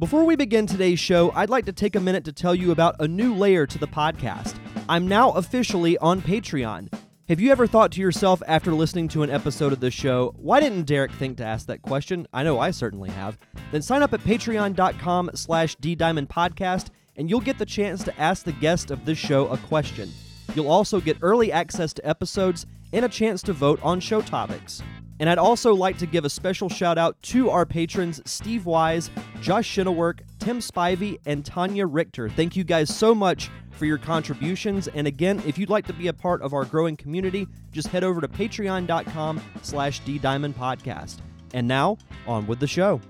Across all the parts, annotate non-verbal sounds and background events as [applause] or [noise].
Before we begin today's show, I'd like to take a minute to tell you about a new layer to the podcast. I'm now officially on Patreon. Have you ever thought to yourself after listening to an episode of this show, why didn't Derek think to ask that question? I know I certainly have. Then sign up at patreon.com slash ddiamondpodcast and you'll get the chance to ask the guest of this show a question. You'll also get early access to episodes and a chance to vote on show topics. And I'd also like to give a special shout out to our patrons Steve Wise, Josh Shinnework, Tim Spivey, and Tanya Richter. Thank you guys so much for your contributions. And again, if you'd like to be a part of our growing community, just head over to patreon.com slash ddiamondpodcast. And now, on with the show.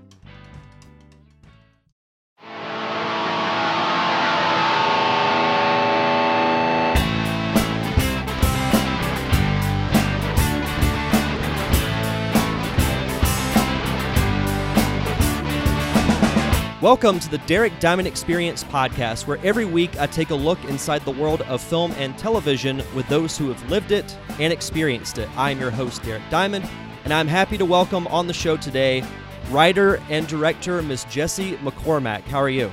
Welcome to the Derek Diamond Experience podcast, where every week I take a look inside the world of film and television with those who have lived it and experienced it. I'm your host, Derek Diamond, and I'm happy to welcome on the show today writer and director Miss Jessie McCormack. How are you?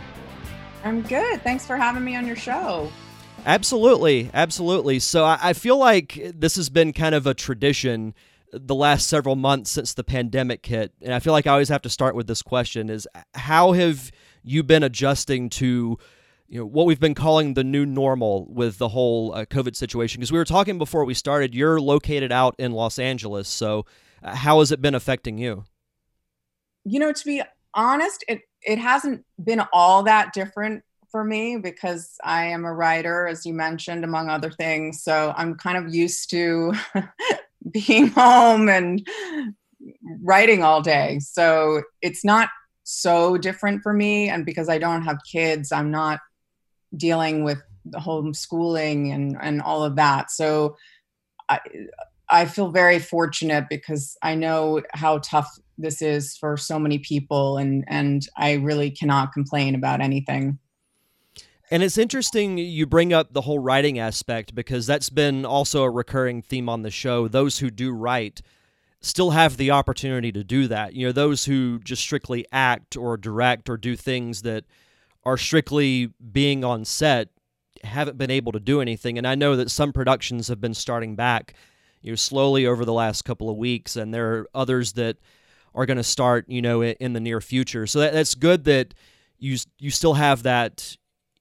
I'm good. Thanks for having me on your show. Absolutely. Absolutely. So I, I feel like this has been kind of a tradition the last several months since the pandemic hit and i feel like i always have to start with this question is how have you been adjusting to you know what we've been calling the new normal with the whole uh, covid situation? Because we were talking before we started you're located out in los angeles so uh, how has it been affecting you? You know to be honest it it hasn't been all that different for me because I am a writer, as you mentioned, among other things. So I'm kind of used to [laughs] being home and writing all day. So it's not so different for me. And because I don't have kids, I'm not dealing with the homeschooling and, and all of that. So I, I feel very fortunate because I know how tough this is for so many people and and I really cannot complain about anything. And it's interesting you bring up the whole writing aspect because that's been also a recurring theme on the show. Those who do write still have the opportunity to do that. You know, those who just strictly act or direct or do things that are strictly being on set haven't been able to do anything. And I know that some productions have been starting back, you know, slowly over the last couple of weeks, and there are others that are going to start, you know, in the near future. So that, that's good that you you still have that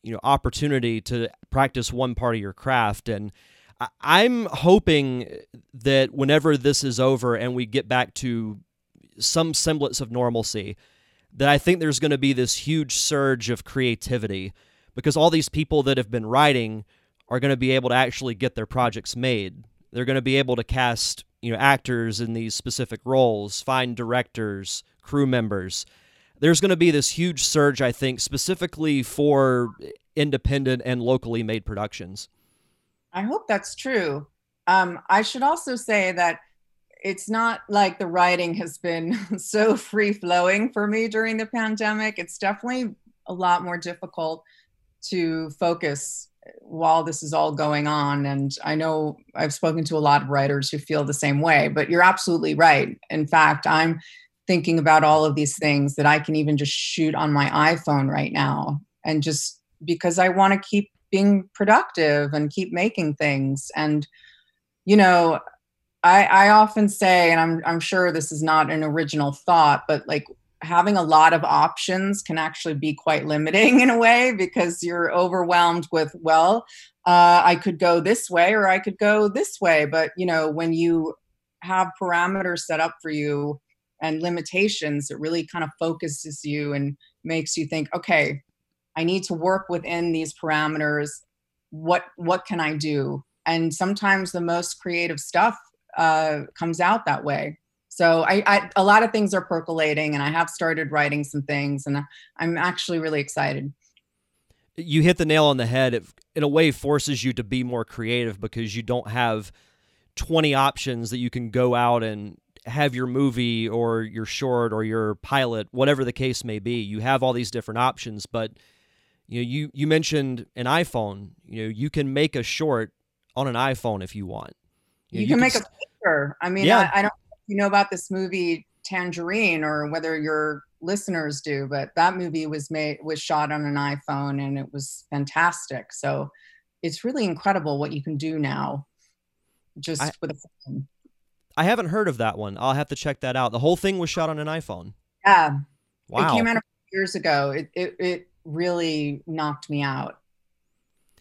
you know opportunity to practice one part of your craft. And i'm hoping that whenever this is over and we get back to some semblance of normalcy that i think there's going to be this huge surge of creativity because all these people that have been writing are going to be able to actually get their projects made. They're going to be able to cast you know actors in these specific roles find directors crew members there's going to be this huge surge, I think, specifically for independent and locally made productions. I hope that's true. Um, I should also say that it's not like the writing has been [laughs] so free flowing for me during the pandemic. It's definitely a lot more difficult to focus while this is all going on. And I know I've spoken to a lot of writers who feel the same way, but you're absolutely right. In fact, I'm thinking about all of these things that I can even just shoot on my iPhone right now and just because I want to keep being productive and keep making things. And, you know, I, I often say, and I'm, I'm sure this is not an original thought, but like having a lot of options can actually be quite limiting [laughs] in a way because you're overwhelmed with, well, uh, I could go this way or I could go this way. But, you know, when you have parameters set up for you, and limitations it really kind of focuses you and makes you think okay i need to work within these parameters. What what can i do? And sometimes the most creative stuff uh, comes out that way. So I, I a lot of things are percolating and i have started writing some things and i'm actually really excited. You hit the nail on the head. It in a way forces you to be more creative because you don't have 20 options that you can go out and have your movie or your short or your pilot, whatever the case may be. You have all these different options, but you know, you you mentioned an iPhone. You know, you can make a short on an iPhone if you want. You, know, you can, make a picture. I mean, yeah. I, I don't know you know about this movie Tangerine or whether you're listeners do, but that movie was made was shot on an iPhone and it was fantastic. So it's really incredible what you can do now just I, with a phone. I haven't heard of that one. I'll have to check that out. The whole thing was shot on an iPhone. Um, yeah. Wow. It came out years ago. It, it, it really knocked me out.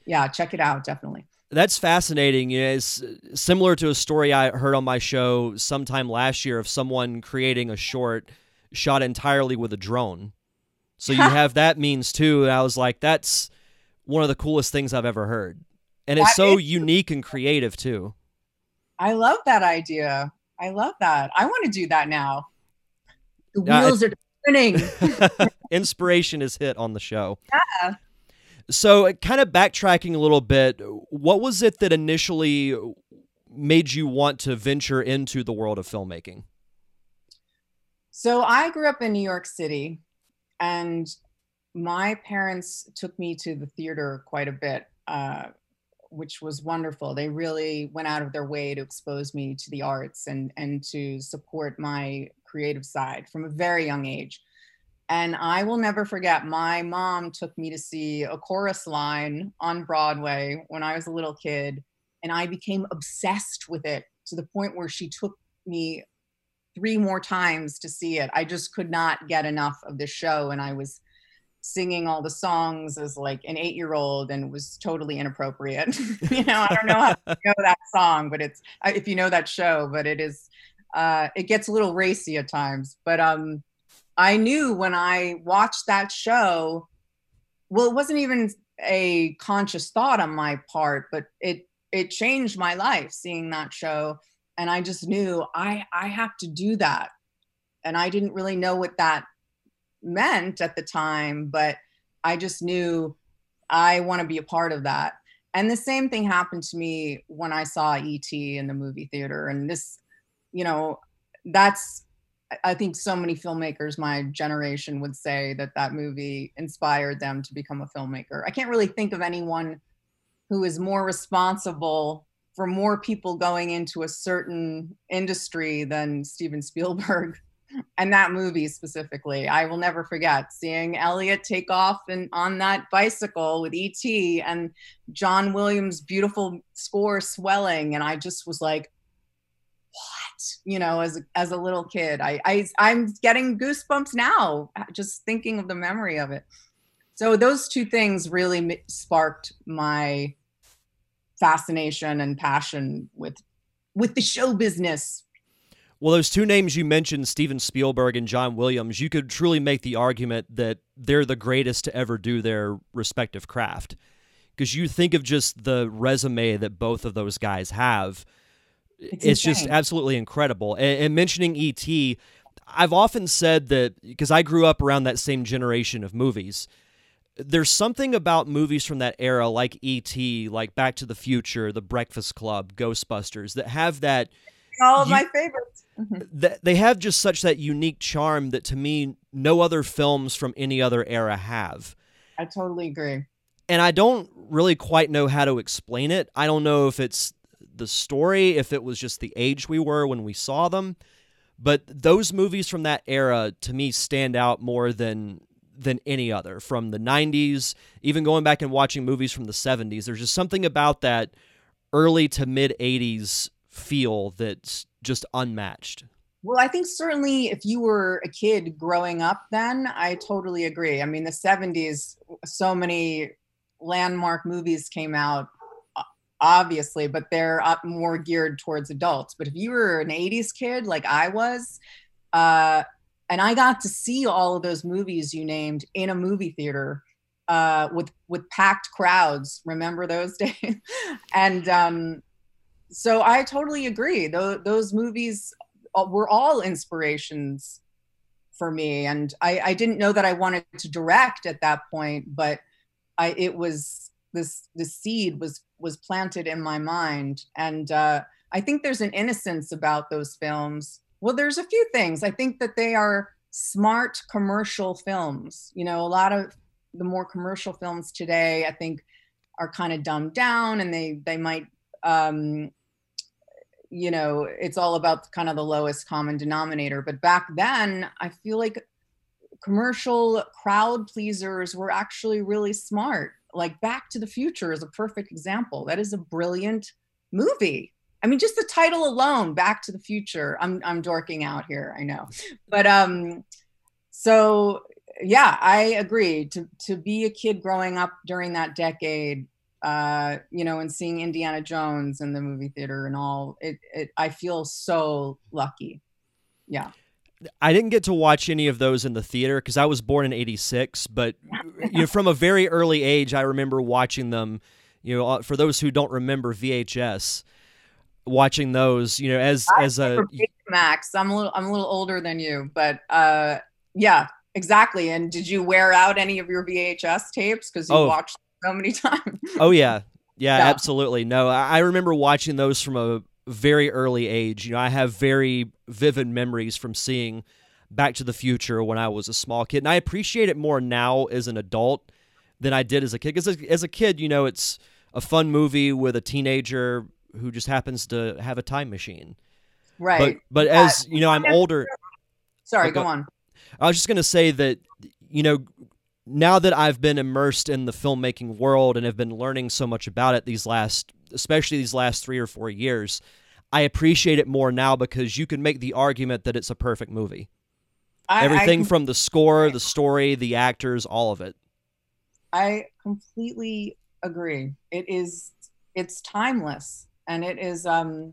Yeah, check it out, definitely. That's fascinating. It's uh, similar to a story I heard on my show sometime last year of someone creating a short shot entirely with a drone. So you [laughs] have that means too. And I was like, that's one of the coolest things I've ever heard. And it's that so is- unique and creative too. I love that idea. I love that. I want to do that now. The wheels uh, are turning. [laughs] [laughs] Inspiration is hit on the show. Yeah. So, kind of backtracking a little bit, what was it that initially made you want to venture into the world of filmmaking? So, I grew up in New York City, and my parents took me to the theater quite a bit. Uh, which was wonderful. They really went out of their way to expose me to the arts and and to support my creative side from a very young age. And I will never forget my mom took me to see a chorus line on Broadway when I was a little kid and I became obsessed with it to the point where she took me three more times to see it. I just could not get enough of the show and I was singing all the songs as like an eight year old and was totally inappropriate. [laughs] [laughs] you know, I don't know how to [laughs] know that song, but it's if you know that show, but it is uh, it gets a little racy at times. But um, I knew when I watched that show, well, it wasn't even a conscious thought on my part, but it it changed my life seeing that show, and I just knew I I have to do that, and I didn't really know what that meant at the time, but I just knew I want to be a part of that. And the same thing happened to me when I saw ET in the movie theater. And this, you know, that's, I think so many filmmakers my generation would say that that movie inspired them to become a filmmaker. I can't really think of anyone who is more responsible for more people going into a certain industry than Steven Spielberg [laughs] and that movie specifically i will never forget seeing elliot take off and on that bicycle with et and john williams beautiful score swelling. And i just was like what? You know as as a little kid i, I i'm getting goosebumps now uh, just thinking of the memory of it. So those two things really sparked my fascination and passion with with the show business well, those two names you mentioned, Steven Spielberg and John Williams, you could truly make the argument that they're the greatest to ever do their respective craft. Because you think of just the resume that both of those guys have, it's, it's just absolutely incredible. And, and mentioning E.T., I've often said that because I grew up around that same generation of movies. There's something about movies from that era, like E.T., like Back to the Future, The Breakfast Club, Ghostbusters, that have that. All of you, my favorites Mm-hmm. they have just such that unique charm that to me no other films from any other era have. I totally agree. And I don't really quite know how to explain it. I don't know if it's the story, if it was just the age we were when we saw them, but those movies from that era to me stand out more than than any other from the 90s, even going back and watching movies from the 70s. There's just something about that early to mid 80s feel that's just unmatched. Well, I think certainly if you were a kid growing up then, I totally agree. I mean, the 70s, so many landmark movies came out, obviously, but they're more geared towards adults. But if you were an 80s kid like I was, uh, and I got to see all of those movies you named in a movie theater uh, with with packed crowds. Remember those [laughs] days? and um, so I totally agree. Those, those movies uh, were all inspirations for me, and I, I didn't know that I wanted to direct at that point, but I it was this the seed was was planted in my mind, and uh, I think there's an innocence about those films. Well, there's a few things. I think that they are smart commercial films. You know, a lot of the more commercial films today, I think, are kind of dumbed down, and they they might um, you know, it's all about kind of the lowest common denominator. But back then, I feel like commercial crowd pleasers were actually really smart. Like Back to the Future is a perfect example. That is a brilliant movie. I mean, just the title alone, Back to the Future. I'm I'm dorking out here, I know, but um, so yeah, I agree. To to be a kid growing up during that decade, uh, you know, and seeing Indiana Jones in the movie theater and all, it, it I feel so lucky. Yeah. I didn't get to watch any of those in the theater because I was born in '86. But [laughs] you know, from a very early age, I remember watching them. You know, uh, for those who don't remember VHS, watching those. You know, as I as a Max, I'm a little I'm a little older than you, but uh, yeah, exactly. And did you wear out any of your VHS tapes because you oh. watched so many [laughs] times? oh yeah. yeah, yeah, absolutely. No, I remember watching those from a very early age. You know, I have very vivid memories from seeing Back to the Future when I was a small kid, and I appreciate it more now as an adult than I did as a kid. Because as, as a kid, you know, it's a fun movie with a teenager who just happens to have a time machine. Right. But but as you know, I'm older. Sorry, oh, go on. I was just going to say that you know now that I've been immersed in the filmmaking world and have been learning so much about it these last especially these last 3 or 4 years, I appreciate it more now because you can make the argument that it's a perfect movie. I, Everything I, from the score, the story, the actors, all of it. I completely agree. It is it's timeless and it is um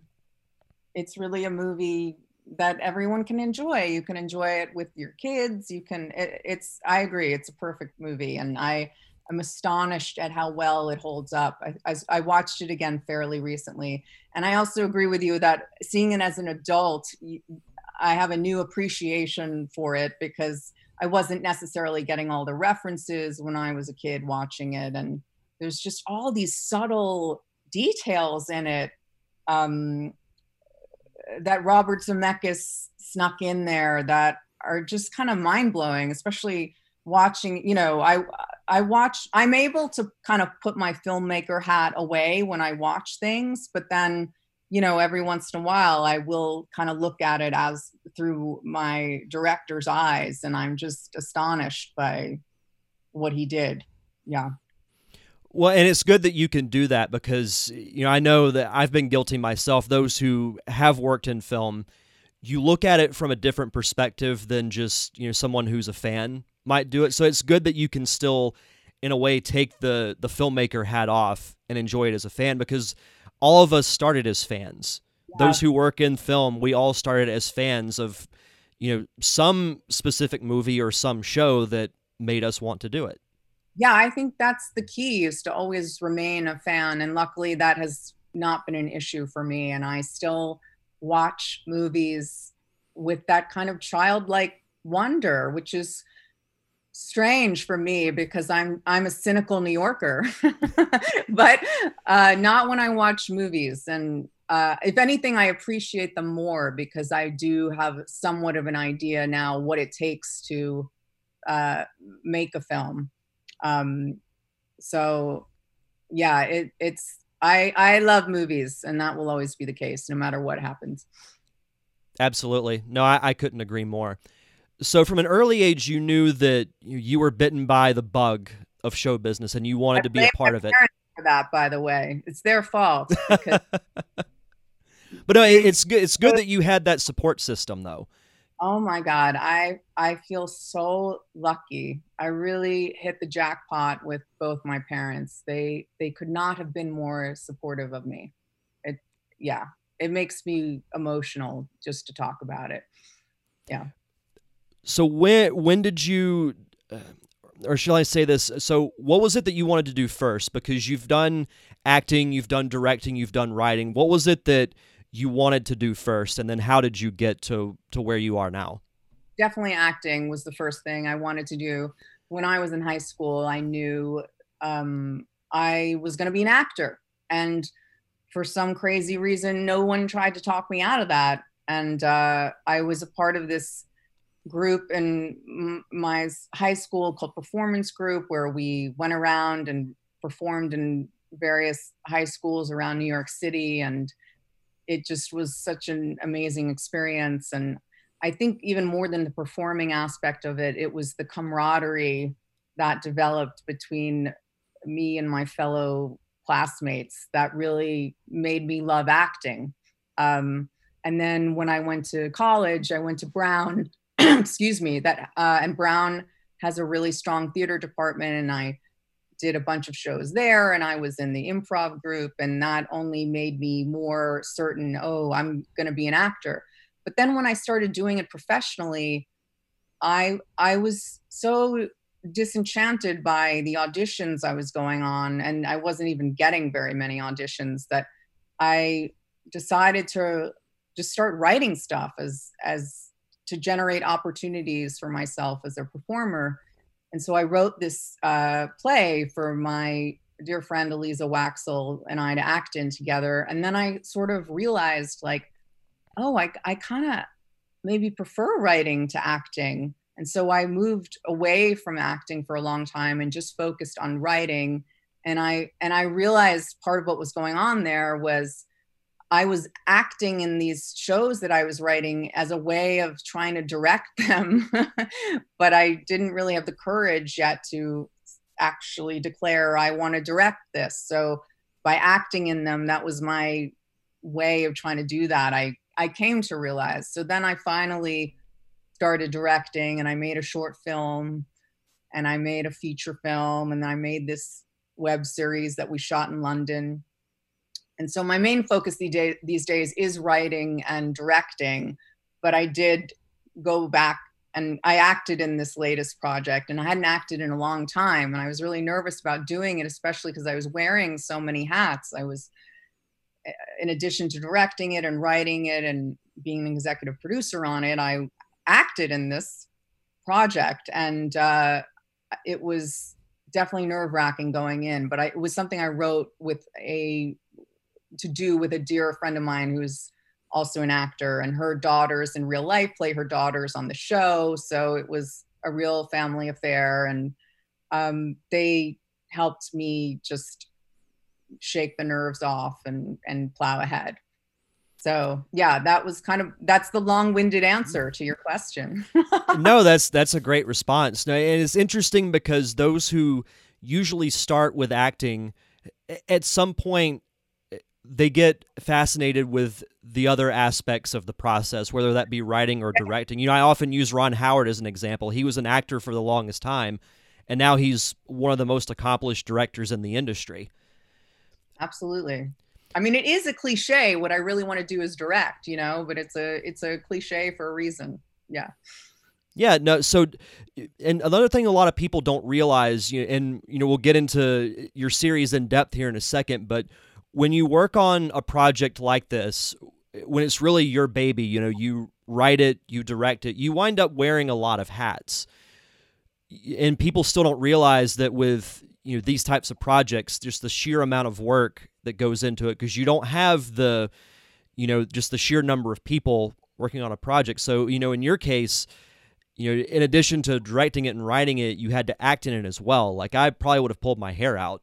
it's really a movie that everyone can enjoy. You can enjoy it with your kids. You can. It, it's. I agree. It's a perfect movie, and I am astonished at how well it holds up. I, I, I watched it again fairly recently, and I also agree with you that seeing it as an adult, I have a new appreciation for it because I wasn't necessarily getting all the references when I was a kid watching it, and there's just all these subtle details in it. Um, that Robert Zemeckis snuck in there that are just kind of mind blowing, especially watching. You know, I I watch. I'm able to kind of put my filmmaker hat away when I watch things, but then you know every once in a while i will kind of look at it as through my director's eyes and i'm just astonished by what he did yeah well, and it's good that you can do that because you know I know that I've been guilty myself. Those who have worked in film, you look at it from a different perspective than just you know someone who's a fan might do it. So it's good that you can still, in a way, take the the filmmaker hat off and enjoy it as a fan because all of us started as fans. Yeah. Those who work in film, we all started as fans of you know some specific movie or some show that made us want to do it yeah, I think that's the key is to always remain a fan. And luckily, that has not been an issue for me. And I still watch movies with that kind of childlike wonder, which is strange for me because I'm I'm a cynical New Yorker, [laughs] but uh, not when I watch movies. And uh, if anything, I appreciate them more because I do have somewhat of an idea now what it takes to uh, make a film. Um, so yeah, it, it's I I love movies, and that will always be the case, no matter what happens. Absolutely, no, I, I couldn't agree more. So from an early age, you knew that you were bitten by the bug of show business, and you wanted I to be a part of it. For that, by the way, it's their fault. [laughs] but no, it's [laughs] good. It's good that you had that support system, though. Oh my God. I I feel so lucky. I really hit the jackpot with both my parents. They they could not have been more supportive of me. It yeah, it makes me emotional just to talk about it. Yeah. So when when did you uh, or shall I say this? So what was it that you wanted to do first because you've done acting, you've done directing, you've done writing. What was it that you wanted to do first and then how did you get to to where you are now? Definitely acting was the first thing i wanted to do. When i was in high school i knew um, i was going to be an actor. And for some crazy reason no one tried to talk me out of that. And uh, i was a part of this group in my high school called performance group where we went around and performed in various high schools around new york city. And it just was such an amazing experience and I think even more than the performing aspect of it, it was the camaraderie that developed between me and my fellow classmates that really made me love acting. Um, and then when I went to college, I went to Brown, [clears throat] excuse me, that uh, and Brown has a really strong theater department, and I did a bunch of shows there, and I was in the improv group, and that only made me more certain. Oh, I'm going to be an actor. But then when I started doing it professionally, I I was so disenchanted by the auditions I was going on, and I wasn't even getting very many auditions. That I decided to just start writing stuff as as to generate opportunities for myself as a performer. And so I wrote this uh, play for my dear friend Eliza Waxel and I to act in together. And then I sort of realized, like, oh, I, I kind of maybe prefer writing to acting. And so I moved away from acting for a long time and just focused on writing. And I and I realized part of what was going on there was I was acting in these shows that I was writing as a way of trying to direct them, [laughs] but I didn't really have the courage yet to actually declare I want to direct this. So by acting in them, that was my way of trying to do that. I I came to realize. So then I finally started directing and I made a short film and I made a feature film and I made this web series that we shot in London. And so my main focus these days is writing and directing, but I did go back and I acted in this latest project and I hadn't acted in a long time and I was really nervous about doing it especially because I was wearing so many hats. I was in addition to directing it and writing it and being an executive producer on it, I acted in this project, and uh, it was definitely nerve wracking going in. But I, it was something I wrote with a to do with a dear friend of mine who's also an actor, and her daughters in real life play her daughters on the show, so it was a real family affair, and um, they helped me just shake the nerves off and and plow ahead. So yeah that was kind of that's the long-winded answer to your question. [laughs] No that's that's a great response. And it's interesting because those who usually start with acting at some point they get fascinated with the other aspects of the process whether that be writing or directing. You know i often use ron howard as an example. He was an actor for the longest time and now he's one of the most accomplished directors in the industry. Absolutely. I mean it is a cliche what i really want to do is direct you know but it's a it's a cliche for a reason. Yeah. Yeah no so and another thing a lot of people don't realize you know, and you know we'll get into your series in depth here in a second but when you work on a project like this when it's really your baby you know you write it you direct it you wind up wearing a lot of hats. And people still don't realize that with you know these types of projects just the sheer amount of work that goes into it because you don't have the you know just the sheer number of people working on a project. So you know in your case you know in addition to directing it and writing it you had to act in it as well. Like i probably would have pulled my hair out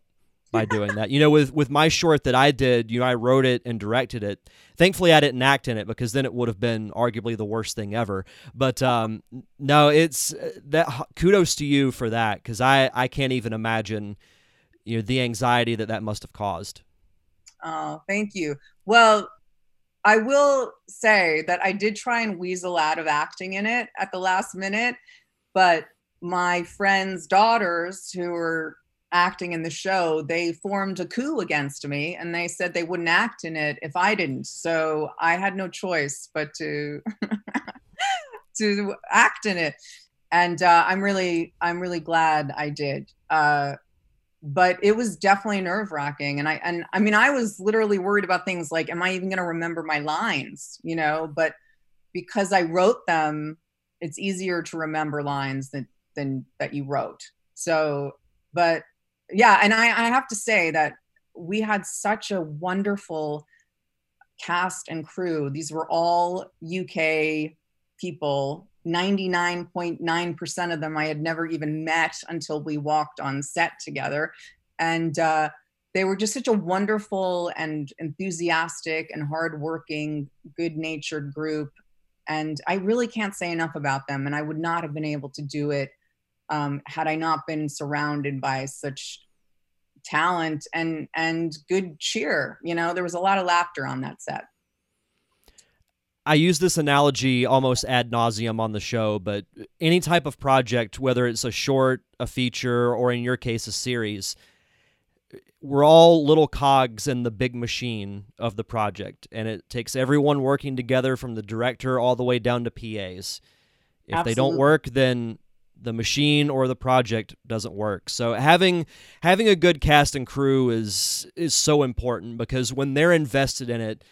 by doing that. You know, with with my short that I did, you know, I wrote it and directed it. Thankfully, I didn't act in it because then it would have been arguably the worst thing ever. But um, no, it's uh, that. Kudos to you for that because I I can't even imagine, you know, the anxiety that that must have caused. Oh, thank you. Well, I will say that I did try and weasel out of acting in it at the last minute, but my friends' daughters who were acting in the show, they formed a coup against me and they said they wouldn't act in it if I didn't. So I had no choice but to [laughs] to act in it. And uh, I'm really I'm really glad I did. Uh, but it was definitely nerve wracking. And I and I mean I was literally worried about things like, am I even going to remember my lines? You know, but because I wrote them, it's easier to remember lines than than that you wrote. So, but yeah, and I, I have to say that we had such a wonderful cast and crew. These were all UK people. 99.9% of them I had never even met until we walked on set together. And uh, they were just such a wonderful and enthusiastic and hardworking, good natured group. and I really can't say enough about them. And I would not have been able to do it um, had I not been surrounded by such talent and and good cheer. You know, there was a lot of laughter on that set. I use this analogy almost ad nauseum on the show, but any type of project, whether it's a short, a feature, or in your case, a series, we're all little cogs in the big machine of the project, and it takes everyone working together from the director all the way down to PAs. If Absolutely. they don't work, then the machine or the project doesn't work. So having having a good cast and crew is is so important because when they're invested in it,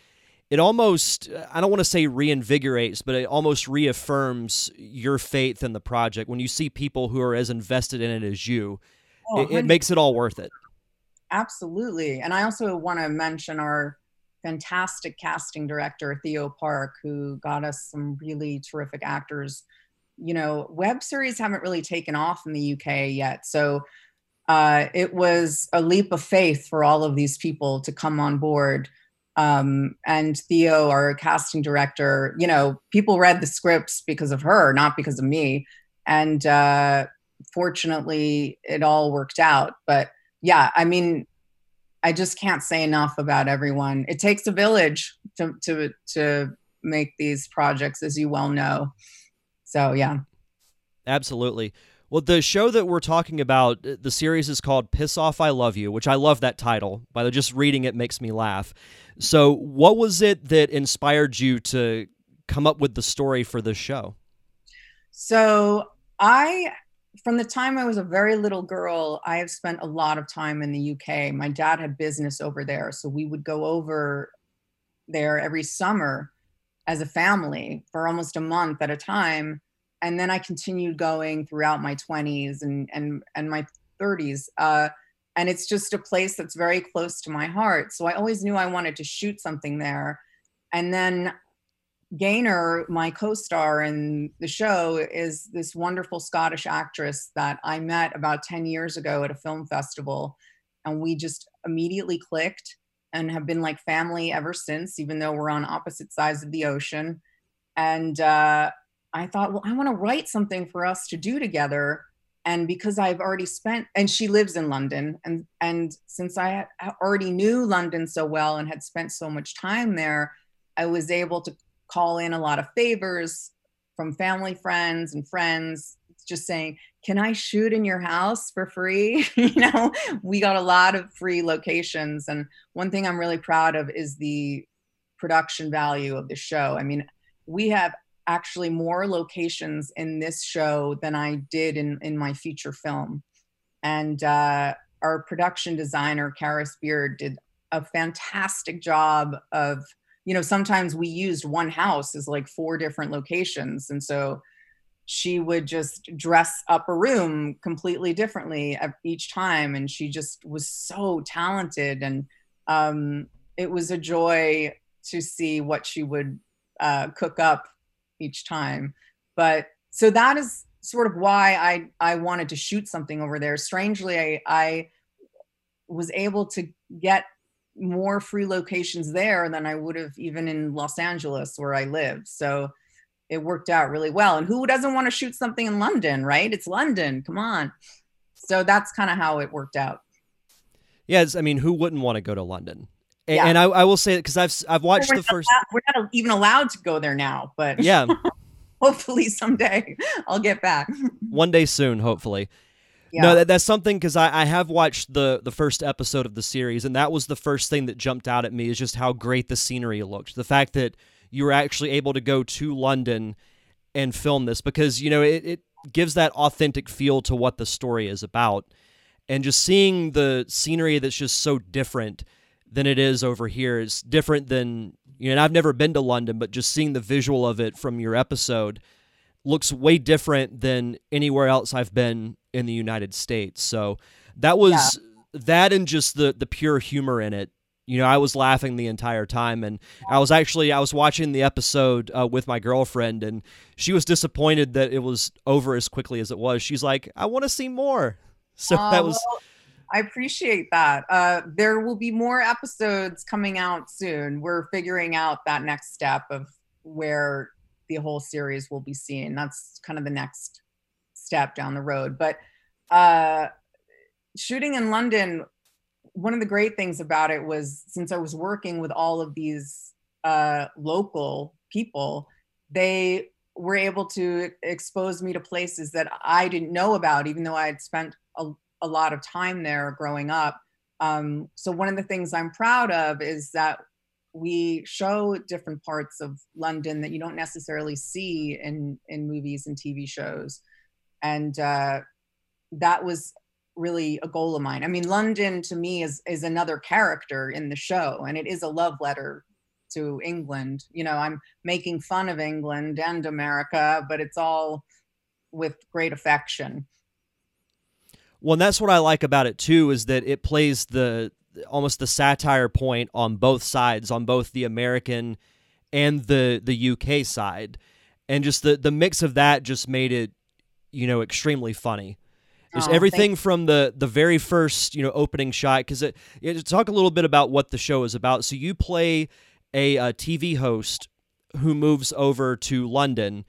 it almost I don't want to say reinvigorates, but it almost reaffirms your faith in the project when you see people who are as invested in it as you. Oh, it, it makes it all worth it. Absolutely. And I also want to mention our fantastic casting director, Theo Park, who got us some really terrific actors. You know, web series haven't really taken off in the UK yet. So uh, it was a leap of faith for all of these people to come on board. Um, and Theo, our casting director, you know, people read the scripts because of her, not because of me. And uh, fortunately, it all worked out. But yeah, I mean, I just can't say enough about everyone. It takes a village to to to make these projects, as you well know. So yeah, absolutely. Well, the show that we're talking about, uh, the series is called Piss Off I Love You, which I love that title. By the just reading it makes me laugh. So, what was it that inspired you to come up with the story for this show? So, I from the time I was a very little girl, I have spent a lot of time in the UK. My dad had business over there, so we would go over there every summer as a family for almost a month at a time. And then I continued going throughout my 20s and and and my 30s. Uh, and it's just a place that's very close to my heart. So I always knew I wanted to shoot something there. And then Gaynor, my co star in the show, is this wonderful Scottish actress that I met about 10 years ago at a film festival. And we just immediately clicked and have been like family ever since, even though we're on opposite sides of the ocean. And uh, I thought, well, I want to write something for us to do together. And because I've already spent, and she lives in London, and and since I already knew London so well and had spent so much time there, I was able to call in a lot of favors from family friends and friends just saying can i shoot in your house for free? [laughs] You know we got a lot of free locations and one thing i'm really proud of is the production value of the show. I mean we have actually more locations in this show than i did in in my feature film. And uh, our production designer Karis Beard did a fantastic job of you know sometimes we used one house as like four different locations. And so she would just dress up a room completely differently each time and she just was so talented and um, it was a joy to see what she would uh, cook up each time but so that is sort of why i i wanted to shoot something over there strangely i i was able to get more free locations there than I would have even in Los Angeles where I live. So it worked out really well. And who doesn't want to shoot something in London, right? It's London. Come on. So that's kind of how it worked out. Yes, I mean, who wouldn't want to go to London? And, yeah. and I, I, will say because I've I've watched the first. Allowed, we're not even allowed to go there now, but yeah, [laughs] hopefully someday [laughs] I'll get back. [laughs] One day soon, hopefully. Yeah. No, that, that's something because I, I have watched the the first episode of the series, and that was the first thing that jumped out at me is just how great the scenery looked. The fact that you were actually able to go to London and film this because you know it, it gives that authentic feel to what the story is about, and just seeing the scenery that's just so different than it is over here is different than you know. And I've never been to London, but just seeing the visual of it from your episode looks way different than anywhere else I've been in the United States. So that was yeah. that and just the the pure humor in it. You know, I was laughing the entire time, and I was actually I was watching the episode uh, with my girlfriend, and she was disappointed that it was over as quickly as it was. She's like, "I want to see more." [laughs] So uh, that was. Well, I appreciate that. Uh, there will be more episodes coming out soon. We're figuring out that next step of where the whole series will be seen. That's kind of the next step down the road. But uh, shooting in London, one of the great things about it was since I was working with all of these uh, local people, they were able to expose me to places that I didn't know about, even though I had spent a, a lot of time there growing up. Um, so one of the things I'm proud of is that we show different parts of London that you don't necessarily see in in movies and TV shows, and uh, that was really a goal of mine. I mean, London to me is is another character in the show, and it is a love letter to England. You know, I'm making fun of England and America, but it's all with great affection. Well, and that's what I like about it too is that it plays the almost the satire point on both sides, on both the American and the the UK side, and just the the mix of that just made it, you know, extremely funny. There's oh, everything from the the very first you know opening shot because it, it, talk a little bit about what the show is about. So you play a, a TV host who moves over to London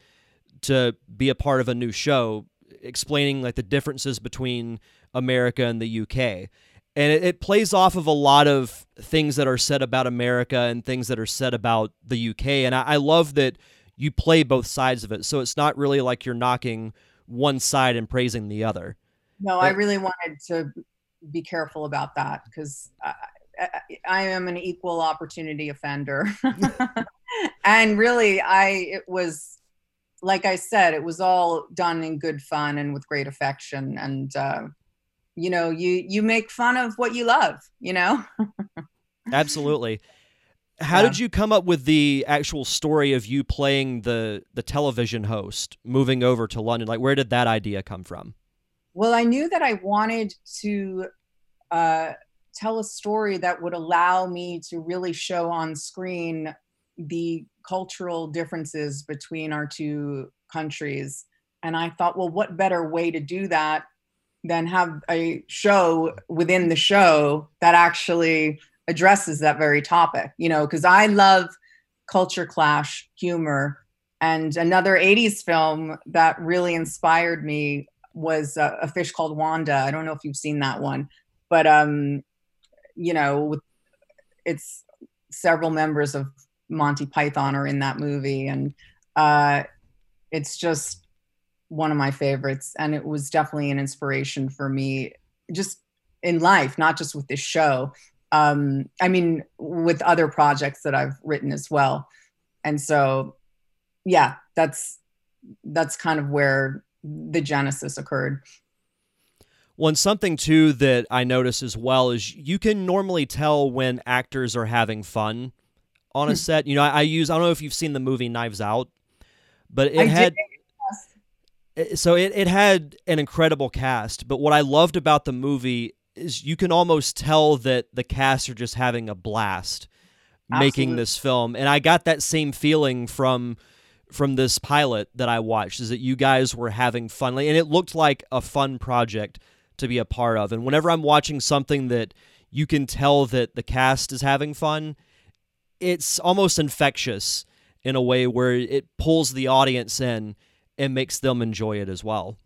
to be a part of a new show, explaining like the differences between America and the UK. And it, it plays off of a lot of things that are said about America and things that are said about the UK. And I, I love that you play both sides of it. So it's not really like you're knocking one side and praising the other. No, I really wanted to be careful about that because I, I, I, am an equal opportunity offender. [laughs] and really, I it was like I said, it was all done in good fun and with great affection. And uh, you know, you you make fun of what you love. You know. [laughs] Absolutely. How yeah. did you come up with the actual story of you playing the the television host moving over to London? Like, where did that idea come from? Well, I knew that I wanted to uh, tell a story that would allow me to really show on screen the cultural differences between our two countries. And I thought, well, what better way to do that than have a show within the show that actually addresses that very topic? You know, because I love culture clash humor. And another 80s film that really inspired me was a, a, fish called Wanda. I don't know if you've seen that one, but um, you know, it's several members of Monty Python are in that movie, and uh, it's just one of my favorites. And it was definitely an inspiration for me, just in life, not just with this show. Um, I mean, with other projects that I've written as well. And so, yeah, that's that's kind of where the genesis occurred. One something too that I notice as well is you can normally tell when actors are having fun on a hmm. set. You know, I, I, use I don't know if you've seen the movie Knives Out, but it I had did. so it, it had an incredible cast. But what I loved about the movie is you can almost tell that the cast are just having a blast Absolutely. making this film, and I got that same feeling from from this pilot that I watched is that you guys were having fun, and it looked like a fun project to be a part of. And whenever I'm watching something that you can tell that the cast is having fun, it's almost infectious in a way where it pulls the audience in and makes them enjoy it as well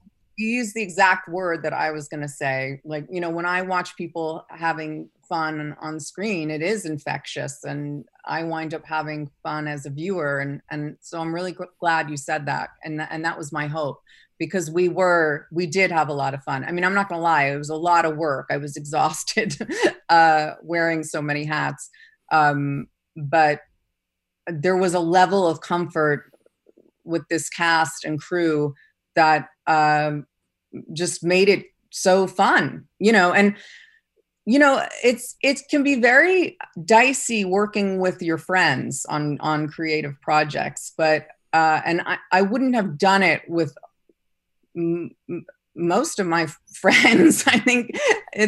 you use the exact word that I was going to say. Like, you know, when I watch people having fun on screen, it is infectious, and I wind up having fun as a viewer. And and so I'm really glad you said that, and and that was my hope because we were we did have a lot of fun. I mean, I'm not going to lie, it was a lot of work. I was [laughs] exhausted uh, wearing so many hats, um, but there was a level of comfort with this cast and crew that um, just made it so fun, you know, and you know it's it can be very dicey working with your friends on on creative projects but uh and i i wouldn't have done it with m- most of my [laughs] friends. I think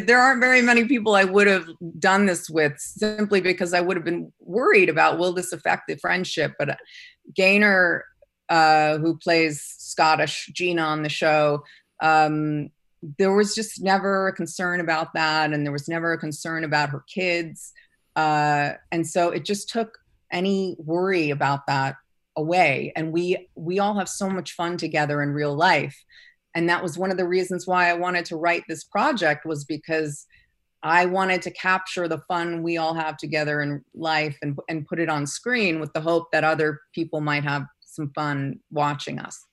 there aren't very many people i would have done this with simply because i would have been worried about will this affect the friendship? But uh, gaynor uh, who plays Scottish Gina on the show, um, there was just never a concern about that, and there was never a concern about her kids, uh, and so it just took any worry about that away and we we all have so much fun together in real life and that was one of the reasons why i wanted to write this project was because i wanted to capture the fun we all have together in life and, and put it on screen with the hope that other people might have some fun watching us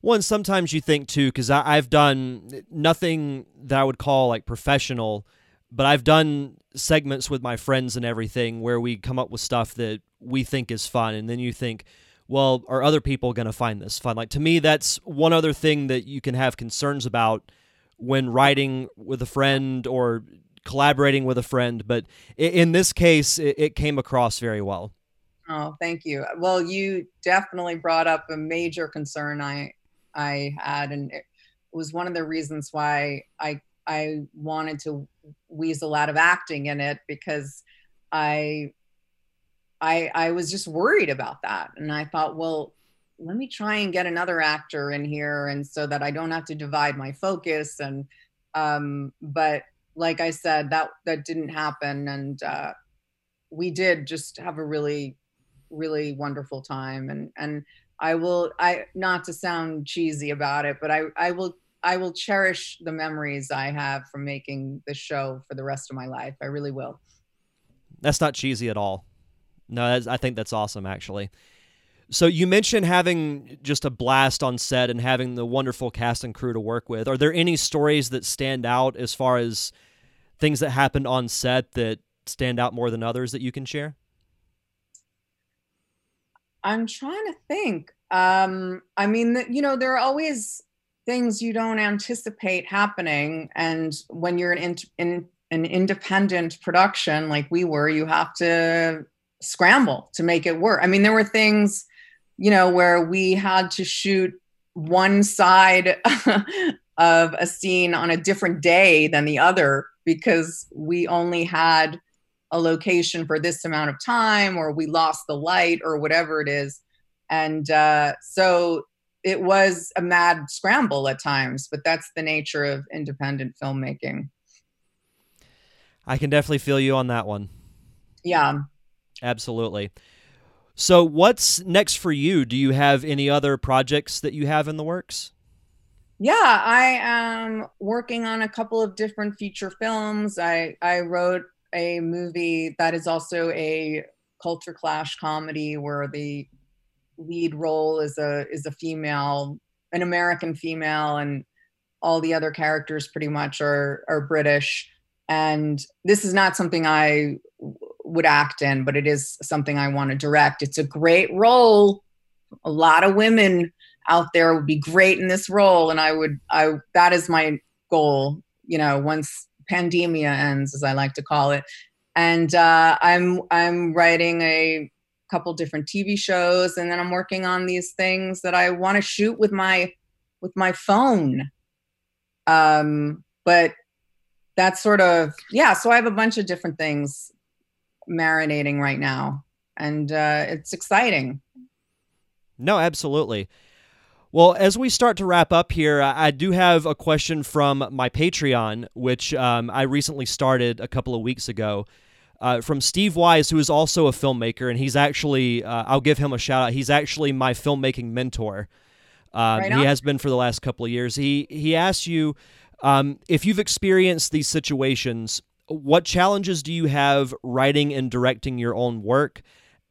one sometimes you think too because i've done nothing that i would call like professional but i've done segments with my friends and everything where we come up with stuff that we think is fun and then you think well are other people going to find this fun? Like to me that's one other thing that you can have concerns about when writing with a friend or collaborating with a friend but in this case it came across very well. Oh thank you. Well you definitely brought up a major concern i i had and it was one of the reasons why i i wanted to weasel out of acting in it because i I I was just worried about that, and I thought, well, let me try and get another actor in here, and so that I don't have to divide my focus. And um, but like I said, that that didn't happen, and uh, we did just have a really really wonderful time, and and I will I not to sound cheesy about it, but I I will I will cherish the memories I have from making the show for the rest of my life. I really will. That's not cheesy at all. No, I think that's awesome, actually. So you mentioned having just a blast on set and having the wonderful cast and crew to work with. Are there any stories that stand out as far as things that happened on set that stand out more than others that you can share? I'm trying to think. Um, I mean, you know, there are always things you don't anticipate happening, and when you're in, in an independent production like we were, you have to scramble to make it work. I mean, there were things, you know, where we had to shoot one side [laughs] of a scene on a different day than the other because we only had a location for this amount of time or we lost the light or whatever it is. And uh, so it was a mad scramble at times, but that's the nature of independent filmmaking. I can definitely feel you on that one. Yeah. Absolutely. So, what's next for you? Do you have any other projects that you have in the works? Yeah, I am working on a couple of different feature films. I I wrote a movie that is also a culture clash comedy where the lead role is a is a female, an American female, and all the other characters pretty much are are British. And this is not something I would act in, but it is something I want to direct. It's a great role. A lot of women out there would be great in this role, and I would. I that is my goal. You know, once pandemia ends, as I like to call it, and uh, I'm I'm writing a couple different TV shows, and then I'm working on these things that I want to shoot with my with my phone. Um, but that's sort of yeah. So I have a bunch of different things marinating right now, and uh, it's exciting. No, absolutely. Well, as we start to wrap up here, I do have a question from my Patreon, which um, I recently started a couple of weeks ago. Uh, from Steve Wise, who is also a filmmaker, and he's actually, uh, I'll give him a shout out. He's actually my filmmaking mentor. Um, right he has been for the last couple of years. He he asks you um, if you've experienced these situations, what challenges do you have writing and directing your own work?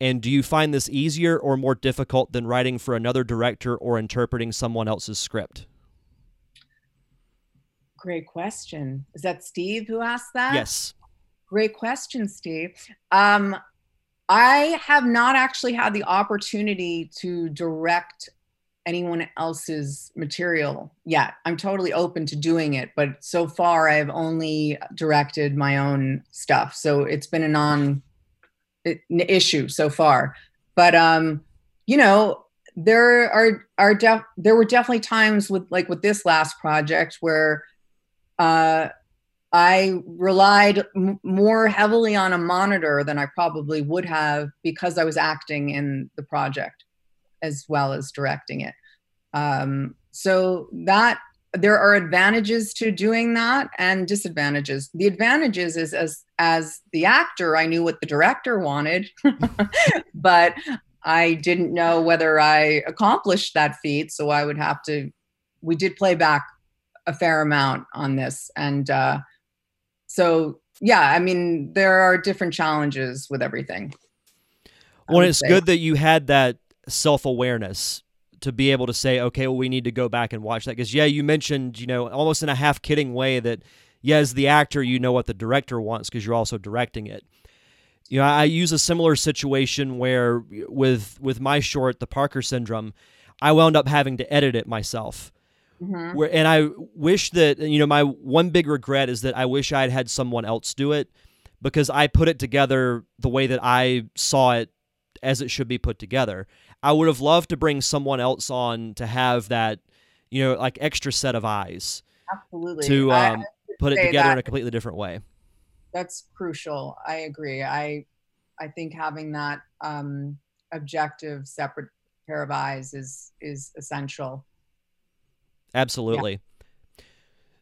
And do you find this easier or more difficult than writing for another director or interpreting someone else's script? Great question. Is that Steve who asked that? Yes. Great question, Steve. Um, I have not actually had the opportunity to direct anyone else's material yet. I'm totally open to doing it, but so far I've only directed my own stuff. So it's been a non issue so far. But um, you know, there are are def- there were definitely times with like with this last project where uh I relied m- more heavily on a monitor than I probably would have because I was acting in the project as well as directing it. Um, so that there are advantages to doing that and disadvantages. The advantages is as as the actor, I knew what the director wanted, [laughs] but I didn't know whether I accomplished that feat, so I would have to. We did play back a fair amount on this, and uh, so yeah, I mean there are different challenges with everything. Well, it's say. good that you had that self awareness to be able to say, okay, well, we need to go back and watch that because yeah, you mentioned you know almost in a half kidding way that yeah, as the actor, you know what the director wants because you're also directing it. You know, I use a similar situation where with with my short, The Parker Syndrome, I wound up having to edit it myself. Mm-hmm. Where and I wish that you know my one big regret is that I wish I had had someone else do it because I put it together the way that I saw it as it should be put together. I would have loved to bring someone else on to have that, you know, like extra set of eyes. Absolutely. To um, put it together in a completely different way. That's crucial. I agree. I I think having that um, objective, separate pair of eyes is is essential. Absolutely. Yeah.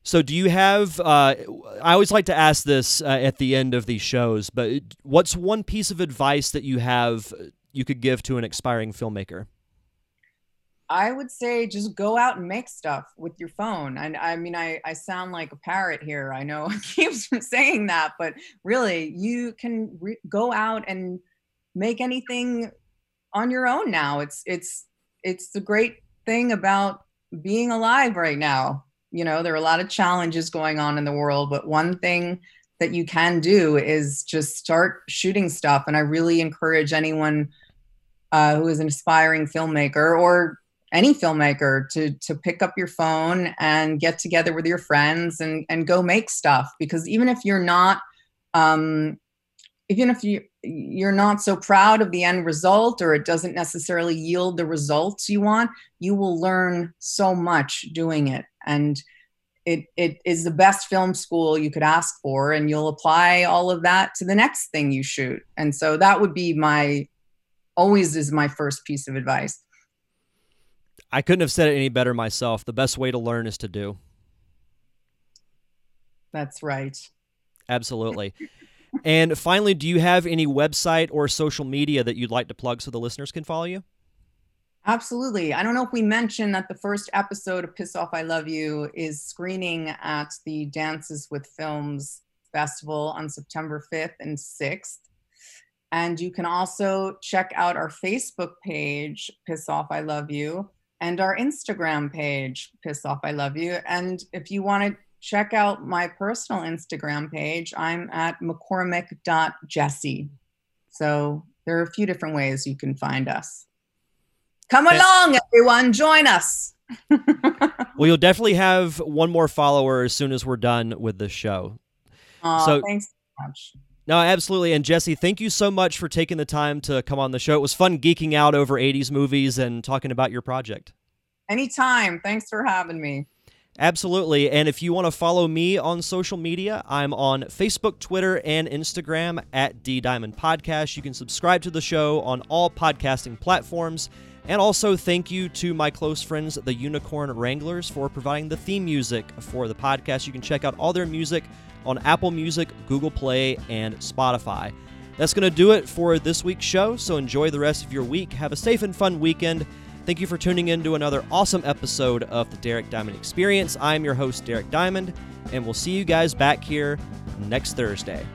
So, do you have? Uh, I always like to ask this uh, at the end of these shows, but what's one piece of advice that you have you could give to an expiring filmmaker? I would say just go out and make stuff with your phone. And I mean, I, I sound like a parrot here. I know [laughs] I keep saying that, but really, you can re- go out and make anything on your own now. It's it's it's the great thing about being alive right now. You know, there are a lot of challenges going on in the world, but one thing that you can do is just start shooting stuff. And I really encourage anyone uh, who is an aspiring filmmaker or any filmmaker to to pick up your phone and get together with your friends and and go make stuff. Because even if you're not um even if you you're not so proud of the end result or it doesn't necessarily yield the results you want you will learn so much doing it. And it, it is the best film school you could ask for and you'll apply all of that to the next thing you shoot. And so that would be my always is my first piece of advice I couldn't have said it any better myself. The best way to learn is to do. That's right. Absolutely. and finally, do you have any website or social media that you'd like to plug so the listeners can follow you? Absolutely. I don't know if we mentioned that the first episode of Piss Off I Love You is screening at the Dances with Films Festival on September 5th and 6th. And you can also check out our Facebook page, Piss Off I Love You and our Instagram page, Piss Off I Love You. And if you want to check out my personal Instagram page, I'm at mccormack.jessie. So there are a few different ways you can find us. Come along, everyone, join us. [laughs] well, you'll definitely have one more follower as soon as we're done with the show. Oh, so thanks so much. No, absolutely. And Jessie, thank you so much for taking the time to come on the show. It was fun geeking out over 80s movies and talking about your project. Anytime. Thanks for having me. Absolutely. And if you want to follow me on social media, I'm on Facebook, Twitter, and Instagram at D Diamond Podcast. You can subscribe to the show on all podcasting platforms. And also, thank you to my close friends, the Unicorn Wranglers, for providing the theme music for the podcast. You can check out all their music on Apple Music, Google Play, and Spotify. That's going to do it for this week's show, so enjoy the rest of your week. Have a safe and fun weekend. Thank you for tuning in to another awesome episode of the Derek Diamond Experience. I'm your host, Derek Diamond, and we'll see you guys back here next Thursday.